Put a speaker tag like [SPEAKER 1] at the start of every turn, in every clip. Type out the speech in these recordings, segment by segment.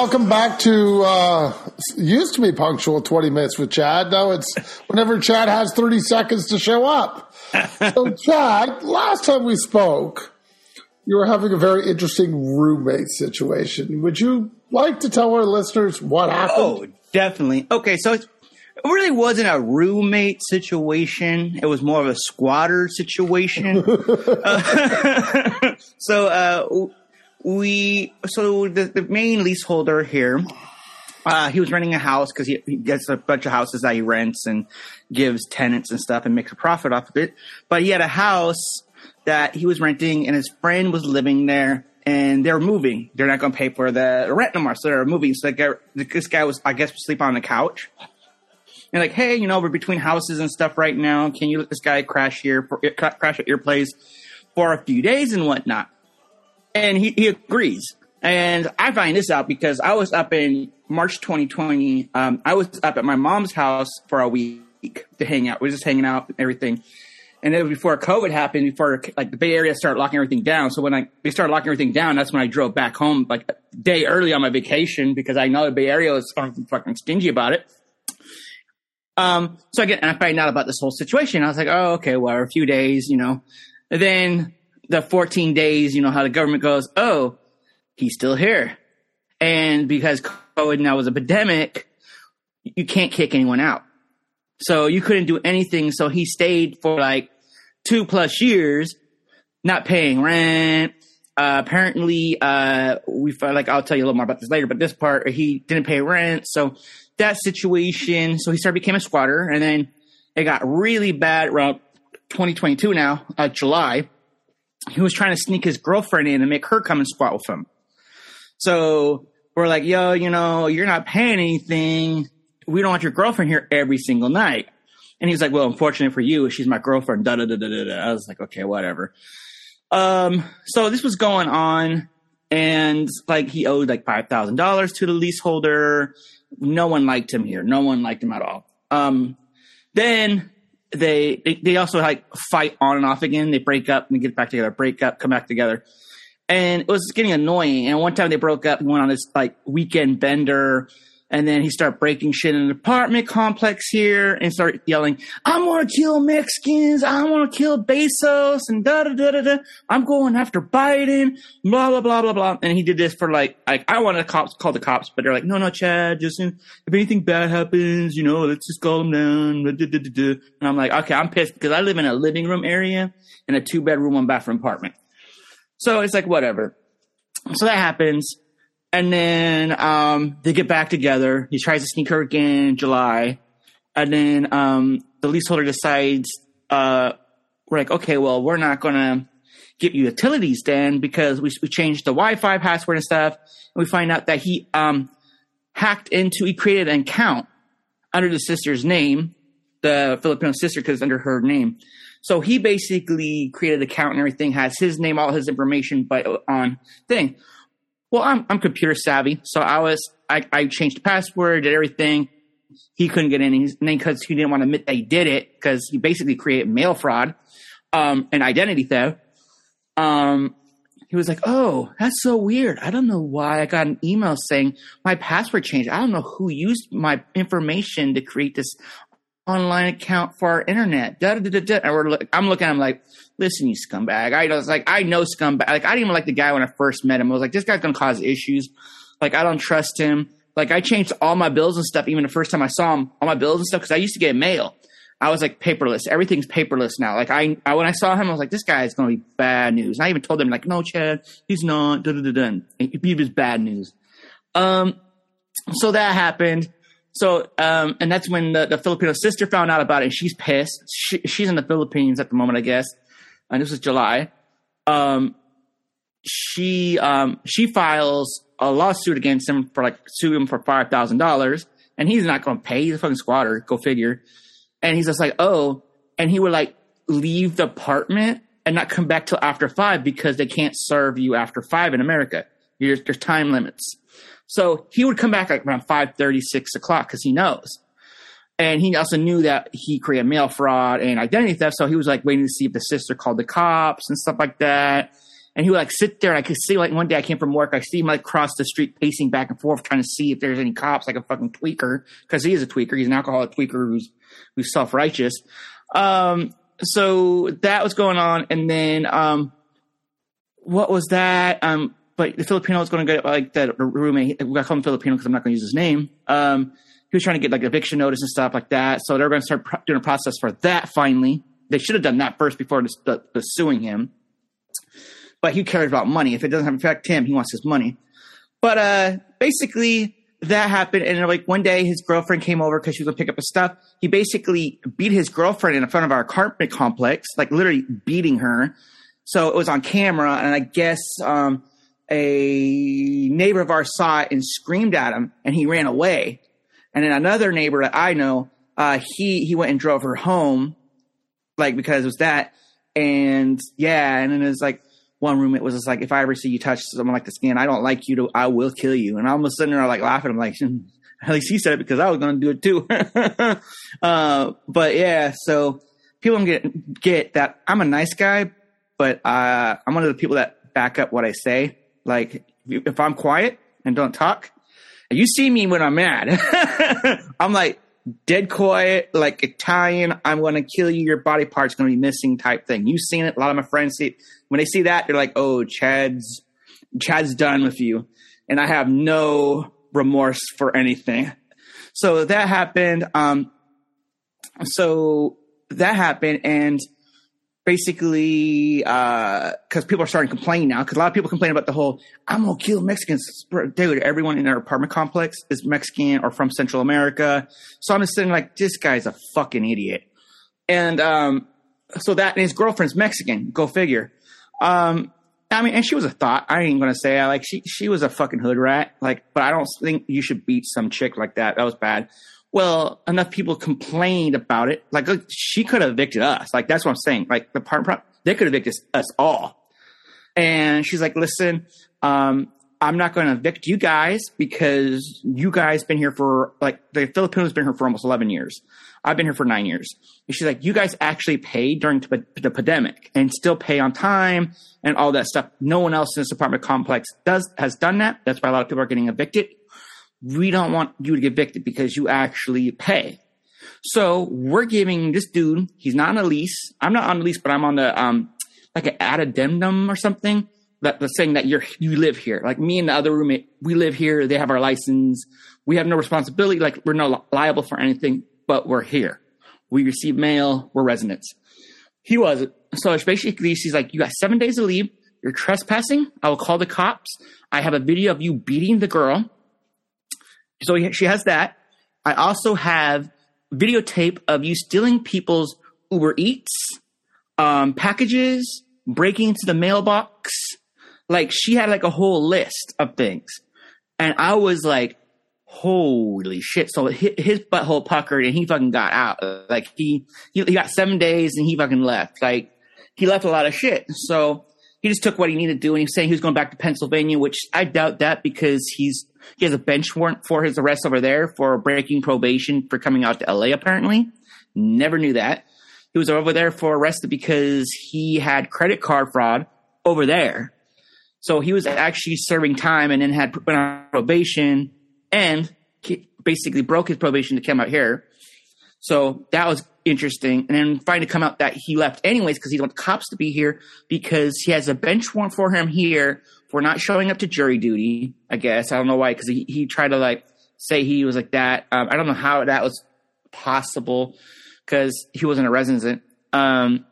[SPEAKER 1] welcome back to uh, used to be punctual 20 minutes with Chad. Now it's whenever Chad has 30 seconds to show up. so, Chad, last time we spoke, you were having a very interesting roommate situation. Would you like to tell our listeners what happened?
[SPEAKER 2] Oh, definitely. Okay, so it really wasn't a roommate situation. It was more of a squatter situation. uh, so, uh, we so the, the main leaseholder here uh, he was renting a house because he, he, gets a bunch of houses that he rents and gives tenants and stuff and makes a profit off of it. But he had a house that he was renting and his friend was living there and they're moving. They're not going to pay for the rent no more. So they're moving. So guy, this guy was, I guess, sleep on the couch. And like, hey, you know, we're between houses and stuff right now. Can you let this guy crash here, for, crash at your place for a few days and whatnot? And he, he agrees. And I find this out because I was up in March 2020. Um, I was up at my mom's house for a week to hang out. We were just hanging out and everything. And it was before COVID happened, before like the Bay Area started locking everything down. So when I they started locking everything down, that's when I drove back home like a day early on my vacation because I know the Bay Area was fucking stingy about it. Um, so I get and I find out about this whole situation. I was like, oh, okay, well, a few days, you know. And then the 14 days, you know, how the government goes, oh, he's still here. And because COVID now was a pandemic, you can't kick anyone out. So you couldn't do anything. So he stayed for like two plus years, not paying rent. Uh, apparently, uh, we felt like I'll tell you a little more about this later, but this part, he didn't pay rent. So that situation, so he started became a squatter and then it got really bad around 2022 now, uh, July he was trying to sneak his girlfriend in and make her come and squat with him. So we're like, yo, you know, you're not paying anything. We don't want your girlfriend here every single night. And he's like, well, unfortunate for you, she's my girlfriend. Da da da da da. I was like, okay, whatever. Um, so this was going on, and like he owed like five thousand dollars to the leaseholder. No one liked him here. No one liked him at all. Um, then they, they, they also like fight on and off again. They break up and get back together, break up, come back together. And it was getting annoying. And one time they broke up, he went on this like weekend bender and then he started breaking shit in an apartment complex here and started yelling, I want to kill Mexicans. I want to kill Bezos and da da da da da. I'm going after Biden, blah, blah, blah, blah, blah. And he did this for like, like, I wanted to cops, call the cops, but they're like, no, no, Chad, just if anything bad happens, you know, let's just call them down. Da, da, da, and I'm like, okay, I'm pissed because I live in a living room area in a two bedroom, one bathroom apartment. So it's like, whatever. So that happens. And then um, they get back together. He tries to sneak her again in July. And then um, the leaseholder decides, uh, we're like, okay, well, we're not going to give you utilities then because we, we changed the Wi Fi password and stuff. And we find out that he um, hacked into, he created an account under the sister's name, the Filipino sister, because under her name. So he basically created an account and everything, has his name, all his information, but on thing. Well, I'm I'm computer savvy, so I was I, I changed the password, did everything. He couldn't get in his name because he didn't want to admit that he did it because he basically created mail fraud, um, and identity theft. Um, he was like, "Oh, that's so weird. I don't know why I got an email saying my password changed. I don't know who used my information to create this online account for our internet." Da, da, da, da. And we're, I'm looking at him like, listen, you scumbag. I was like, I know scumbag. Like, I didn't even like the guy when I first met him. I was like, this guy's gonna cause issues. Like, I don't trust him. Like, I changed all my bills and stuff. Even the first time I saw him, all my bills and stuff, because I used to get mail. I was like paperless. Everything's paperless now. Like I, I, when I saw him, I was like, this guy is going to be bad news. And I even told him like, no, Chad, he's not. Da da da da. He was bad news. Um, so that happened. So, um, and that's when the, the Filipino sister found out about it. And she's pissed. She, she's in the Philippines at the moment, I guess and this was July. Um, she um, she files a lawsuit against him for like sue him for five thousand dollars, and he's not going to pay. He's a fucking squatter. Go figure. And he's just like, oh, and he would like leave the apartment and not come back till after five because they can't serve you after five in America. There's time limits. So he would come back like around five thirty, six o'clock because he knows. And he also knew that he created mail fraud and identity theft. So he was like waiting to see if the sister called the cops and stuff like that. and he would like sit there and I could see like one day I came from work, I see him like cross the street pacing back and forth trying to see if there's any cops like a fucking tweaker because he is a tweaker. He's an alcoholic tweaker who's who's self righteous. Um, so that was going on, and then um, what was that? Um, but the Filipino was going to get like that roommate. Got call him Filipino because I'm not going to use his name. Um, he was trying to get like eviction notice and stuff like that. So they're going to start doing a process for that. Finally, they should have done that first before the, the, the suing him. But he cares about money. If it doesn't affect him, he wants his money. But uh, basically, that happened. And like one day, his girlfriend came over because she was to pick up his stuff. He basically beat his girlfriend in front of our apartment complex, like literally beating her. So it was on camera, and I guess um, a neighbor of ours saw it and screamed at him, and he ran away. And then another neighbor that I know, uh, he he went and drove her home, like because it was that. And yeah, and then it was like one roommate was just like, if I ever see you touch someone like the skin, I don't like you to, I will kill you. And all I'm sitting there like laughing. I'm like, at least he said it because I was going to do it too. uh, but yeah, so people get get that I'm a nice guy, but uh, I'm one of the people that back up what I say. Like if I'm quiet and don't talk, you see me when I'm mad. I'm like dead quiet, like Italian. I'm going to kill you. Your body part's going to be missing type thing. You've seen it. A lot of my friends see it. When they see that, they're like, "Oh, Chad's Chad's done with you," and I have no remorse for anything. So that happened. Um, so that happened, and basically because uh, people are starting to complain now because a lot of people complain about the whole i'm gonna kill mexicans dude everyone in our apartment complex is mexican or from central america so i'm just sitting like this guy's a fucking idiot and um, so that and his girlfriend's mexican go figure um, I mean, and she was a thought. I ain't gonna say I like she she was a fucking hood rat. Like, but I don't think you should beat some chick like that. That was bad well, enough people complained about it. Like, look, she could have evicted us. Like, that's what I'm saying. Like, the part, they could have evicted us all. And she's like, listen, um, I'm not going to evict you guys because you guys been here for like the Filipinos been here for almost 11 years. I've been here for nine years. And she's like, you guys actually paid during the pandemic and still pay on time and all that stuff. No one else in this apartment complex does has done that. That's why a lot of people are getting evicted we don't want you to get evicted because you actually pay. So we're giving this dude, he's not on a lease. I'm not on a lease, but I'm on the, um, like an addendum or something that, that's saying that you're, you live here. Like me and the other roommate, we live here. They have our license. We have no responsibility. Like we're not liable for anything, but we're here. We receive mail. We're residents. He wasn't. So it's basically, she's like, you got seven days to leave. You're trespassing. I will call the cops. I have a video of you beating the girl so she has that. I also have videotape of you stealing people's Uber Eats um, packages, breaking into the mailbox. Like she had like a whole list of things, and I was like, "Holy shit!" So his butthole puckered, and he fucking got out. Like he he got seven days, and he fucking left. Like he left a lot of shit. So he just took what he needed to do, and he's saying he was going back to Pennsylvania, which I doubt that because he's he has a bench warrant for his arrest over there for breaking probation for coming out to LA. Apparently, never knew that he was over there for arrested because he had credit card fraud over there. So he was actually serving time and then had put on probation and basically broke his probation to come out here. So that was interesting. And then finally come out that he left anyways because he didn't want the cops to be here because he has a bench warrant for him here for not showing up to jury duty. I guess I don't know why because he he tried to like say he was like that. Um, I don't know how that was possible because he wasn't a resident. Um,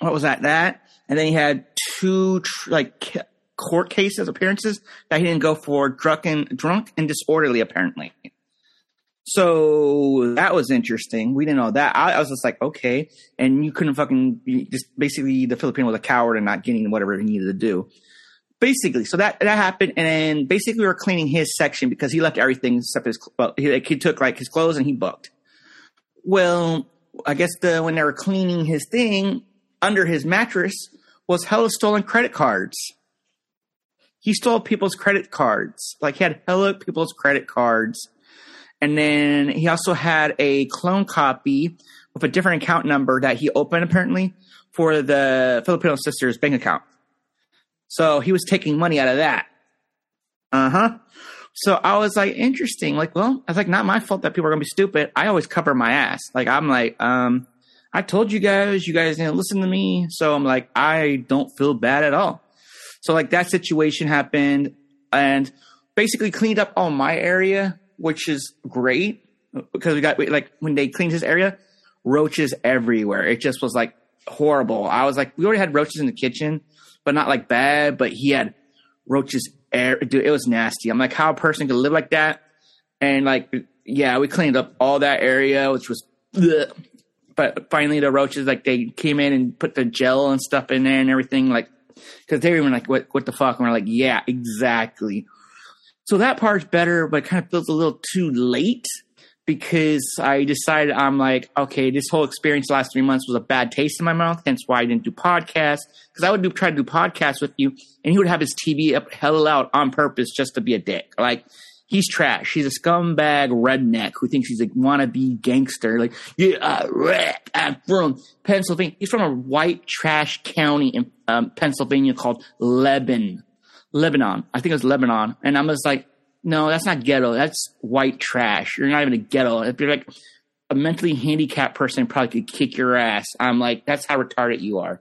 [SPEAKER 2] what was that? That and then he had two tr- like court cases appearances that he didn't go for drunk and drunk and disorderly apparently. So that was interesting. We didn't know that. I, I was just like, okay. And you couldn't fucking just basically the Filipino was a coward and not getting whatever he needed to do. Basically, so that that happened, and then basically we were cleaning his section because he left everything except his. Well, he, like, he took like his clothes and he booked. Well, I guess the when they were cleaning his thing under his mattress was hella stolen credit cards. He stole people's credit cards. Like he had hella people's credit cards and then he also had a clone copy with a different account number that he opened apparently for the Filipino sister's bank account. So he was taking money out of that. Uh huh. So I was like, interesting. Like, well, I was like, not my fault that people are gonna be stupid. I always cover my ass. Like, I'm like, um, I told you guys, you guys didn't listen to me. So I'm like, I don't feel bad at all. So like that situation happened and basically cleaned up all my area, which is great because we got like when they cleaned his area, roaches everywhere. It just was like horrible. I was like, we already had roaches in the kitchen, but not like bad. But he had roaches. Air, dude, it was nasty. I'm like, how a person could live like that? And like, yeah, we cleaned up all that area, which was. Bleh. But finally, the roaches like they came in and put the gel and stuff in there and everything, like because they were even like, "What? What the fuck?" And we're like, "Yeah, exactly." So that part's better, but it kind of feels a little too late because I decided I'm like, okay, this whole experience last three months was a bad taste in my mouth. Hence why I didn't do podcasts because I would do, try to do podcasts with you, and he would have his TV up hella loud on purpose just to be a dick. Like he's trash. He's a scumbag redneck who thinks he's a wannabe gangster. Like, yeah, Rick, I'm from Pennsylvania. He's from a white trash county in um, Pennsylvania called Lebanon. Lebanon. I think it was Lebanon. And I'm just like, no, that's not ghetto. That's white trash. You're not even a ghetto. If you're like a mentally handicapped person, probably could kick your ass. I'm like, that's how retarded you are.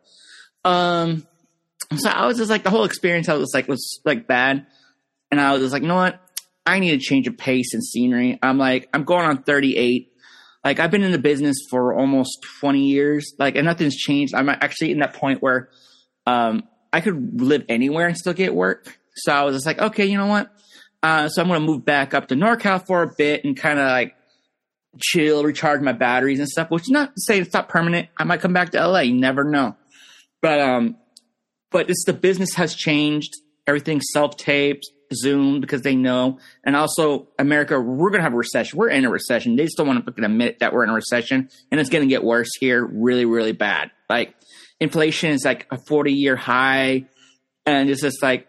[SPEAKER 2] Um, so I was just like, the whole experience, I was like, was like bad. And I was just like, you know what? I need a change of pace and scenery. I'm like, I'm going on 38. Like, I've been in the business for almost 20 years. Like, and nothing's changed. I'm actually in that point where um, I could live anywhere and still get work. So I was just like, okay, you know what? Uh, so I'm going to move back up to NorCal for a bit and kind of like chill, recharge my batteries and stuff, which is not to say it's not permanent. I might come back to LA. You never know. But, um, but it's the business has changed. Everything's self taped Zoom because they know. And also, America, we're going to have a recession. We're in a recession. They just don't want to admit that we're in a recession. And it's going to get worse here really, really bad. Like, inflation is like a 40 year high. And it's just like,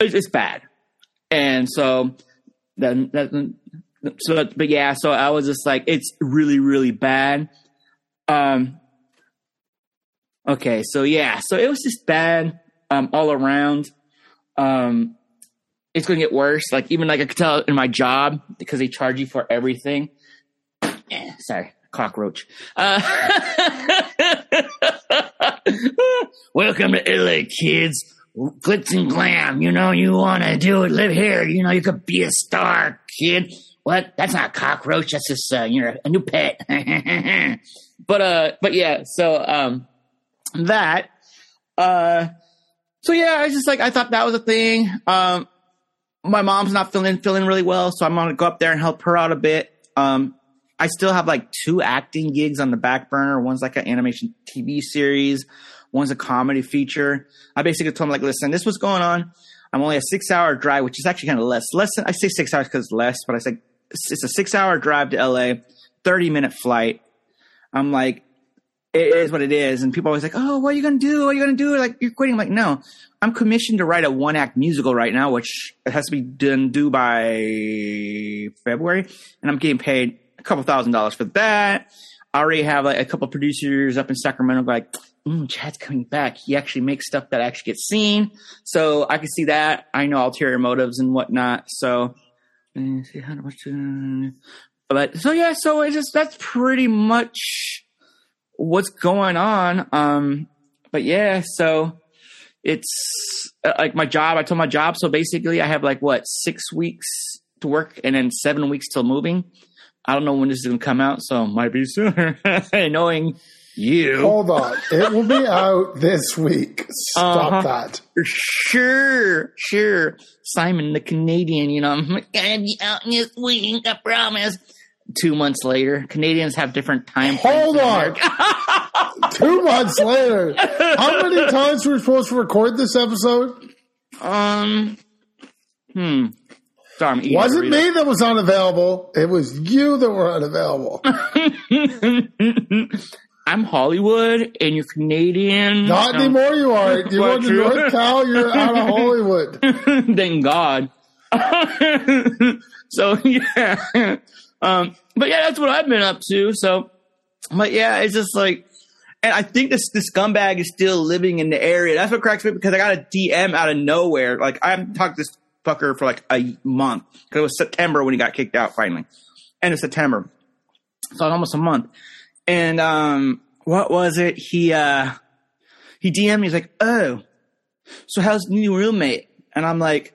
[SPEAKER 2] it's, bad. And so, then, that, so, but yeah, so I was just like, it's really, really bad. Um, okay, so yeah, so it was just bad, um, all around. Um, it's to get worse. Like even like I could tell in my job because they charge you for everything. Yeah, sorry, cockroach. Uh, Welcome to LA, kids. Glitz and glam. You know you want to do it. Live here. You know you could be a star, kid. What? That's not a cockroach. That's just uh, you know a new pet. but uh, but yeah. So um, that uh, so yeah, I was just like I thought that was a thing. Um, my mom's not feeling feeling really well, so I'm gonna go up there and help her out a bit. Um, I still have like two acting gigs on the back burner. One's like an animation TV series. One's a comedy feature. I basically told him like, listen, this was going on. I'm only a six hour drive, which is actually kind of less. Less than I say six hours because less, but I say it's a six hour drive to LA, 30 minute flight. I'm like, it is what it is. And people always like, oh, what are you going to do? What are you going to do? Like, you're quitting. I'm like, no, I'm commissioned to write a one act musical right now, which has to be done due by February. And I'm getting paid a couple thousand dollars for that. I already have like a couple producers up in Sacramento like, mm, Chad's coming back. He actually makes stuff that actually gets seen. So I can see that. I know ulterior motives and whatnot. So, but so yeah, so it's just, that's pretty much what's going on. Um, but yeah, so it's uh, like my job. I told my job. So basically, I have like what six weeks to work, and then seven weeks till moving. I don't know when this is gonna come out, so it might be sooner. Knowing you,
[SPEAKER 1] hold on, it will be out this week. Stop uh-huh. that.
[SPEAKER 2] Sure, sure. Simon the Canadian, you know, I'm gonna be out this week. I promise two months later. Canadians have different time.
[SPEAKER 1] Hold on. two months later. How many times were we supposed to record this episode?
[SPEAKER 2] Um. Hmm.
[SPEAKER 1] Sorry, Wasn't me that was unavailable. It was you that were unavailable.
[SPEAKER 2] I'm Hollywood and you're Canadian.
[SPEAKER 1] Not anymore you are. You want to North Cal, you're out of Hollywood.
[SPEAKER 2] Thank God. so yeah. Um, but yeah, that's what I've been up to. So, but yeah, it's just like and I think this this scumbag is still living in the area. That's what cracks me because I got a DM out of nowhere. Like I haven't talked to this fucker for like a month because it was September when he got kicked out finally, end of September. So almost a month. And um, what was it? He uh, he DM'd me. He's like, "Oh, so how's new roommate?" And I'm like,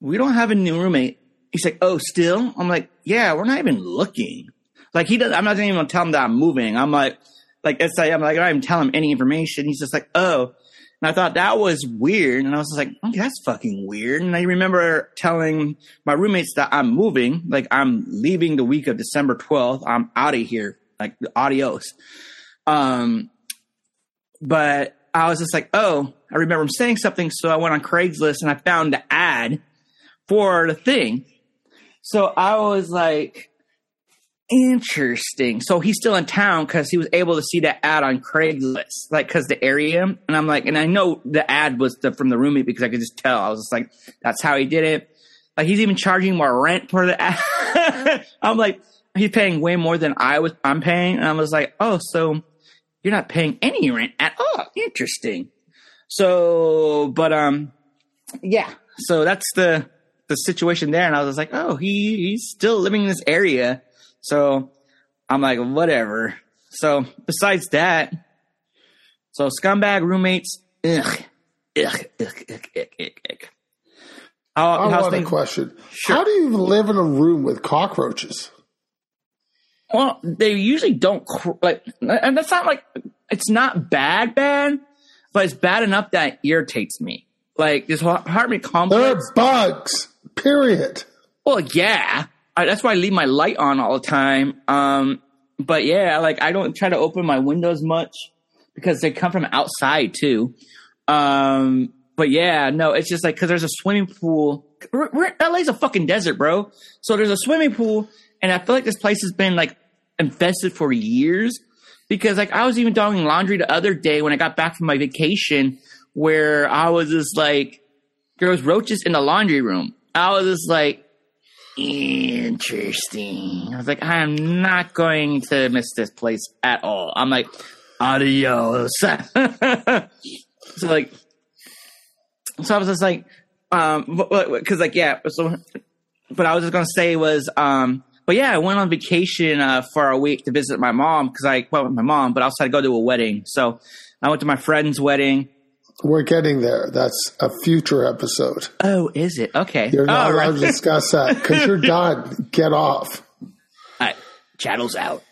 [SPEAKER 2] "We don't have a new roommate." He's like, "Oh, still?" I'm like, "Yeah, we're not even looking." Like he does. I'm not even gonna tell him that I'm moving. I'm like, like it's like I'm like I don't even tell him any information. He's just like, "Oh." And I thought that was weird. And I was like, okay, that's fucking weird. And I remember telling my roommates that I'm moving, like I'm leaving the week of December 12th. I'm out of here, like adios. Um, but I was just like, oh, I remember him saying something. So I went on Craigslist and I found the ad for the thing. So I was like, interesting. So he's still in town because he was able to see that ad on Craigslist, like because the area. And I'm like, and I know the ad was the, from the roommate because I could just tell. I was just like, that's how he did it. Like he's even charging more rent for the ad. I'm like, he's paying way more than I was. I'm paying, and I was like, oh, so you're not paying any rent at all. Interesting. So, but um, yeah. So that's the the situation there, and I was like, oh, he he's still living in this area so I'm like, whatever. So besides that, so scumbag roommates, ugh, ugh, ugh, ugh, ugh, ugh.
[SPEAKER 1] How, I want a question. Sure. How do you live in a room with cockroaches?
[SPEAKER 2] Well, they usually don't like, and that's not like it's not bad, bad, but it's bad enough that irritates me. Like this apartment complex.
[SPEAKER 1] They're bugs. Period.
[SPEAKER 2] Well, yeah, I, that's why I leave my light on all the time. Um, but yeah, like I don't try to open my windows much because they come from outside too. Um, but yeah, no, it's just like because there's a swimming pool. We're, we're, LA's a fucking desert, bro. So there's a swimming pool, and I feel like this place has been like infested for years. Because like I was even doing laundry the other day when I got back from my vacation, where I was just like, there was roaches in the laundry room. I was just like, interesting. I was like, I am not going to miss this place at all. I'm like, adios. so like, so I was just like, um, because like yeah, so, but I was just gonna say was, um, but yeah, I went on vacation uh, for a week to visit my mom because I went with my mom, but I also had to go to a wedding. So I went to my friend's wedding.
[SPEAKER 1] We're getting there. That's a future episode.
[SPEAKER 2] Oh, is it? Okay.
[SPEAKER 1] You're not
[SPEAKER 2] oh,
[SPEAKER 1] allowed right. to discuss that because you're done. Get off.
[SPEAKER 2] All right. Out.